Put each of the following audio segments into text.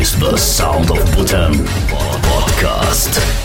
is the Sound of Butan podcast.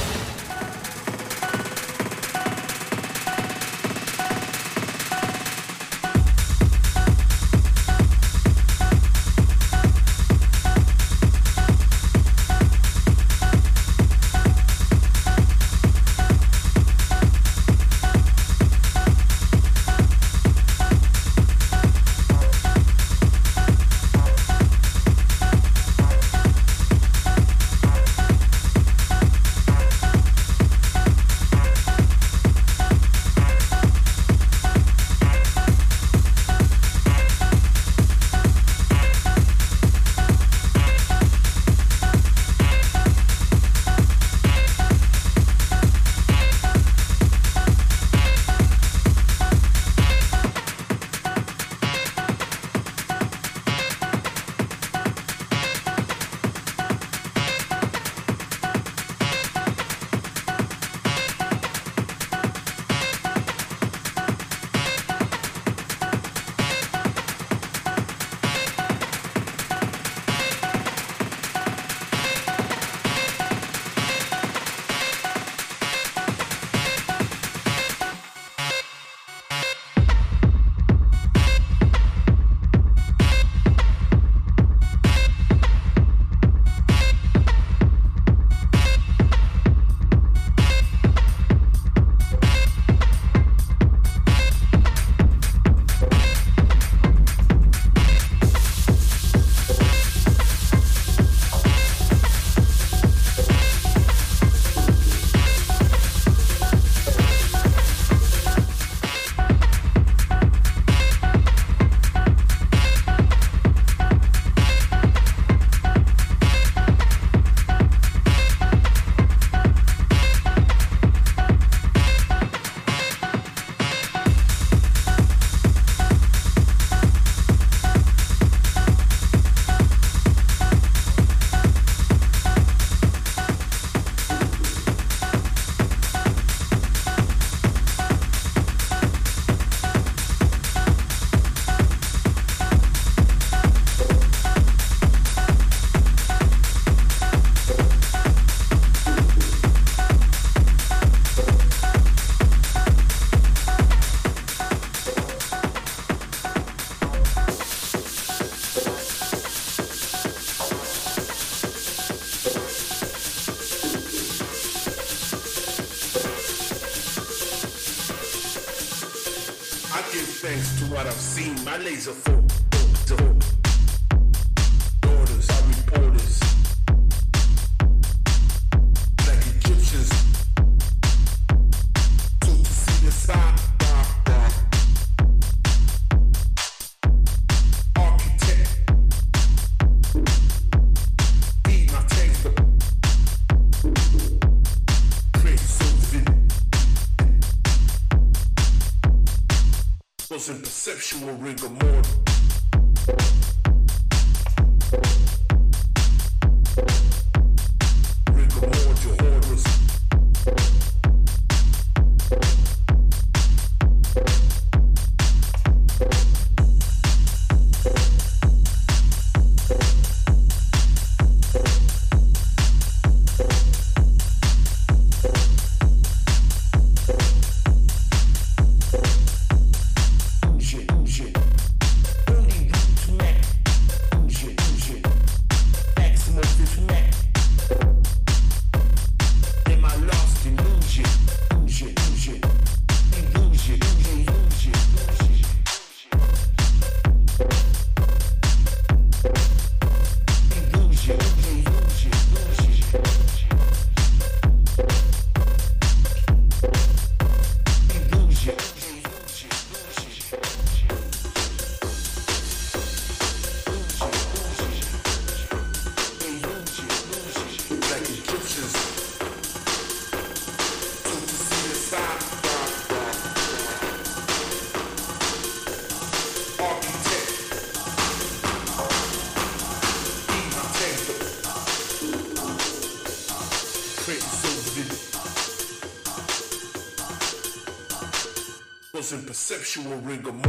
Sexual rigor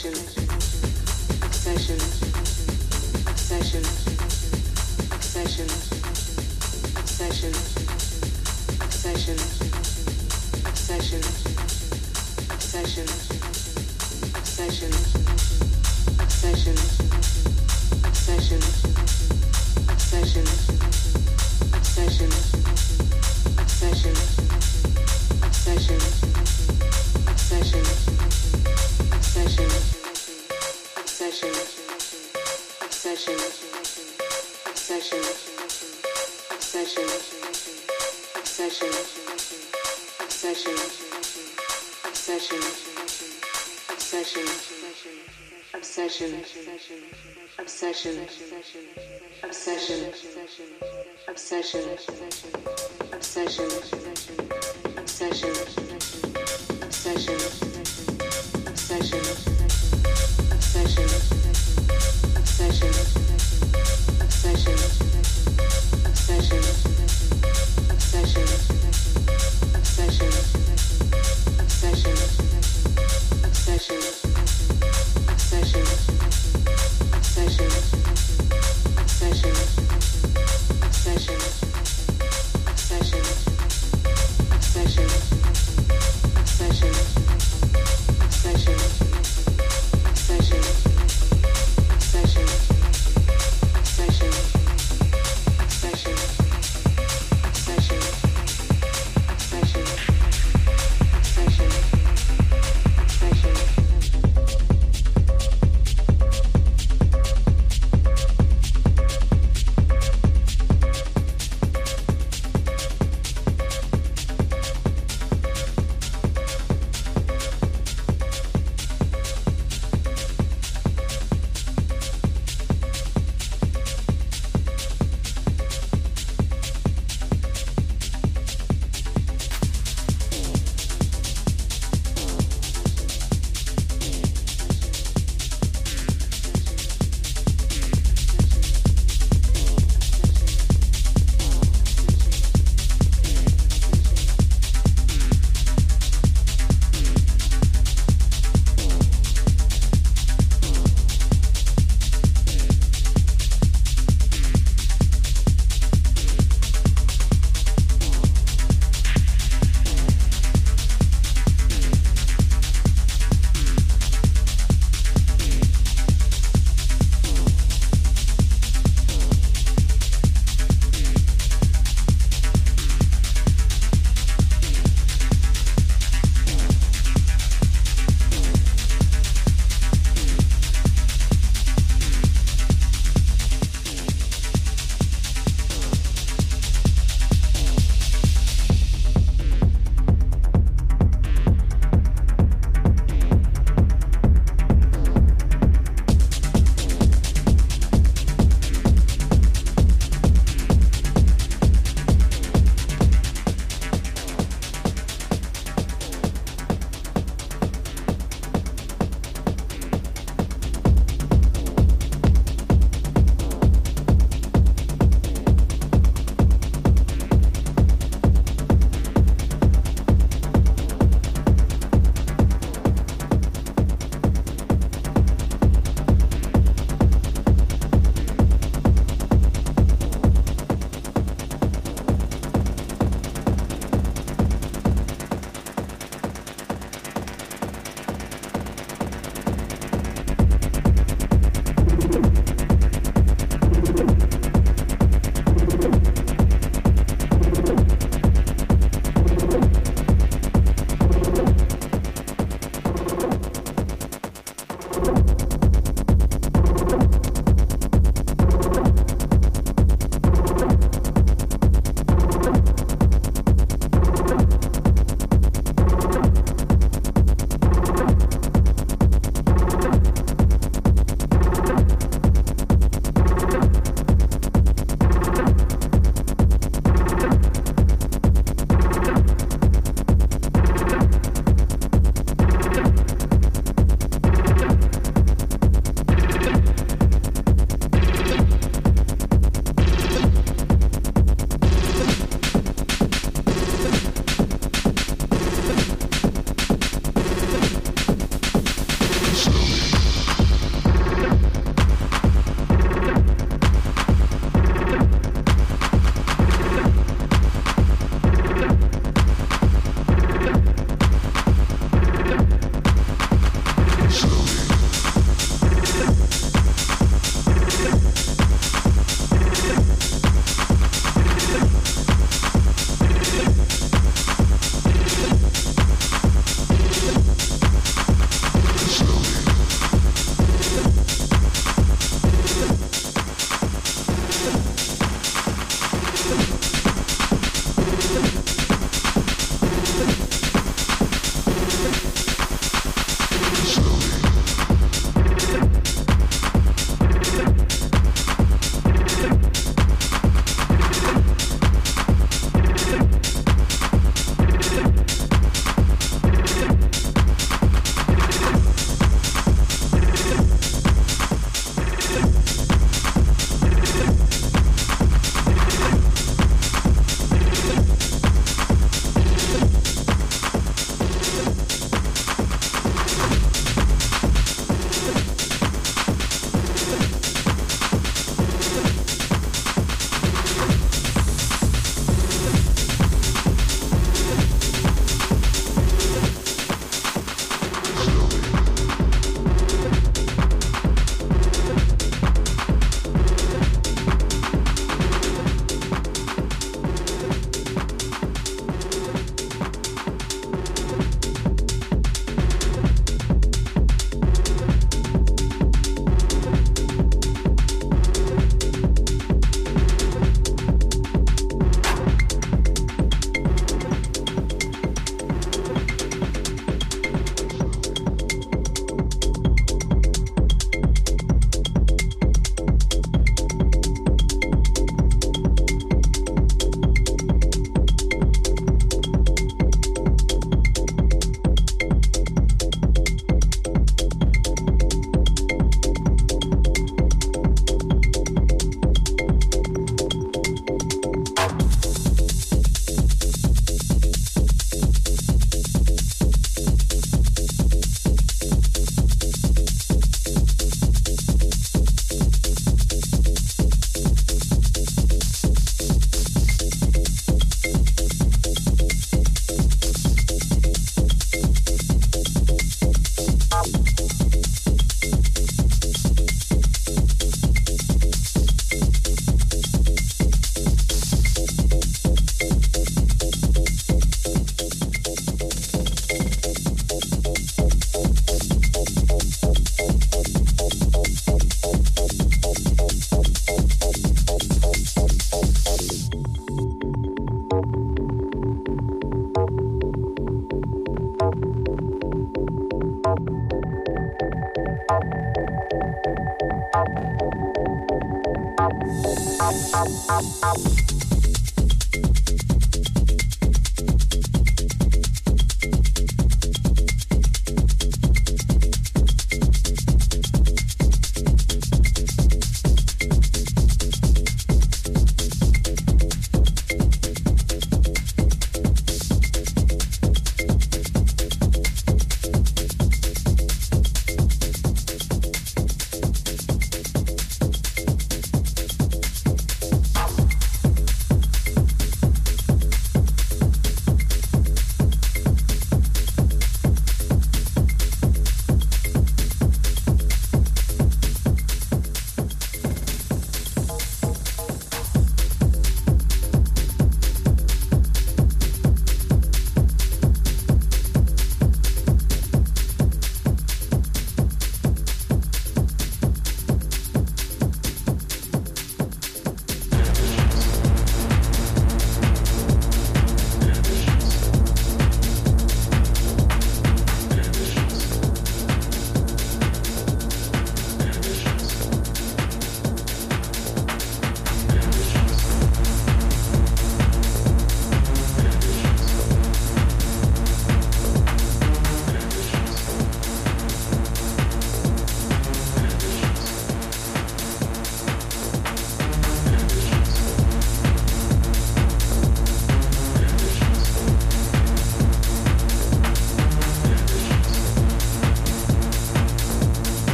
obsession, obsession, obsession, obsession, obsession, obsession, obsession, obsession, obsession, obsession, obsession, obsession, obsession, obsession, obsession, obsession obsession obsession obsession obsession obsession obsession obsession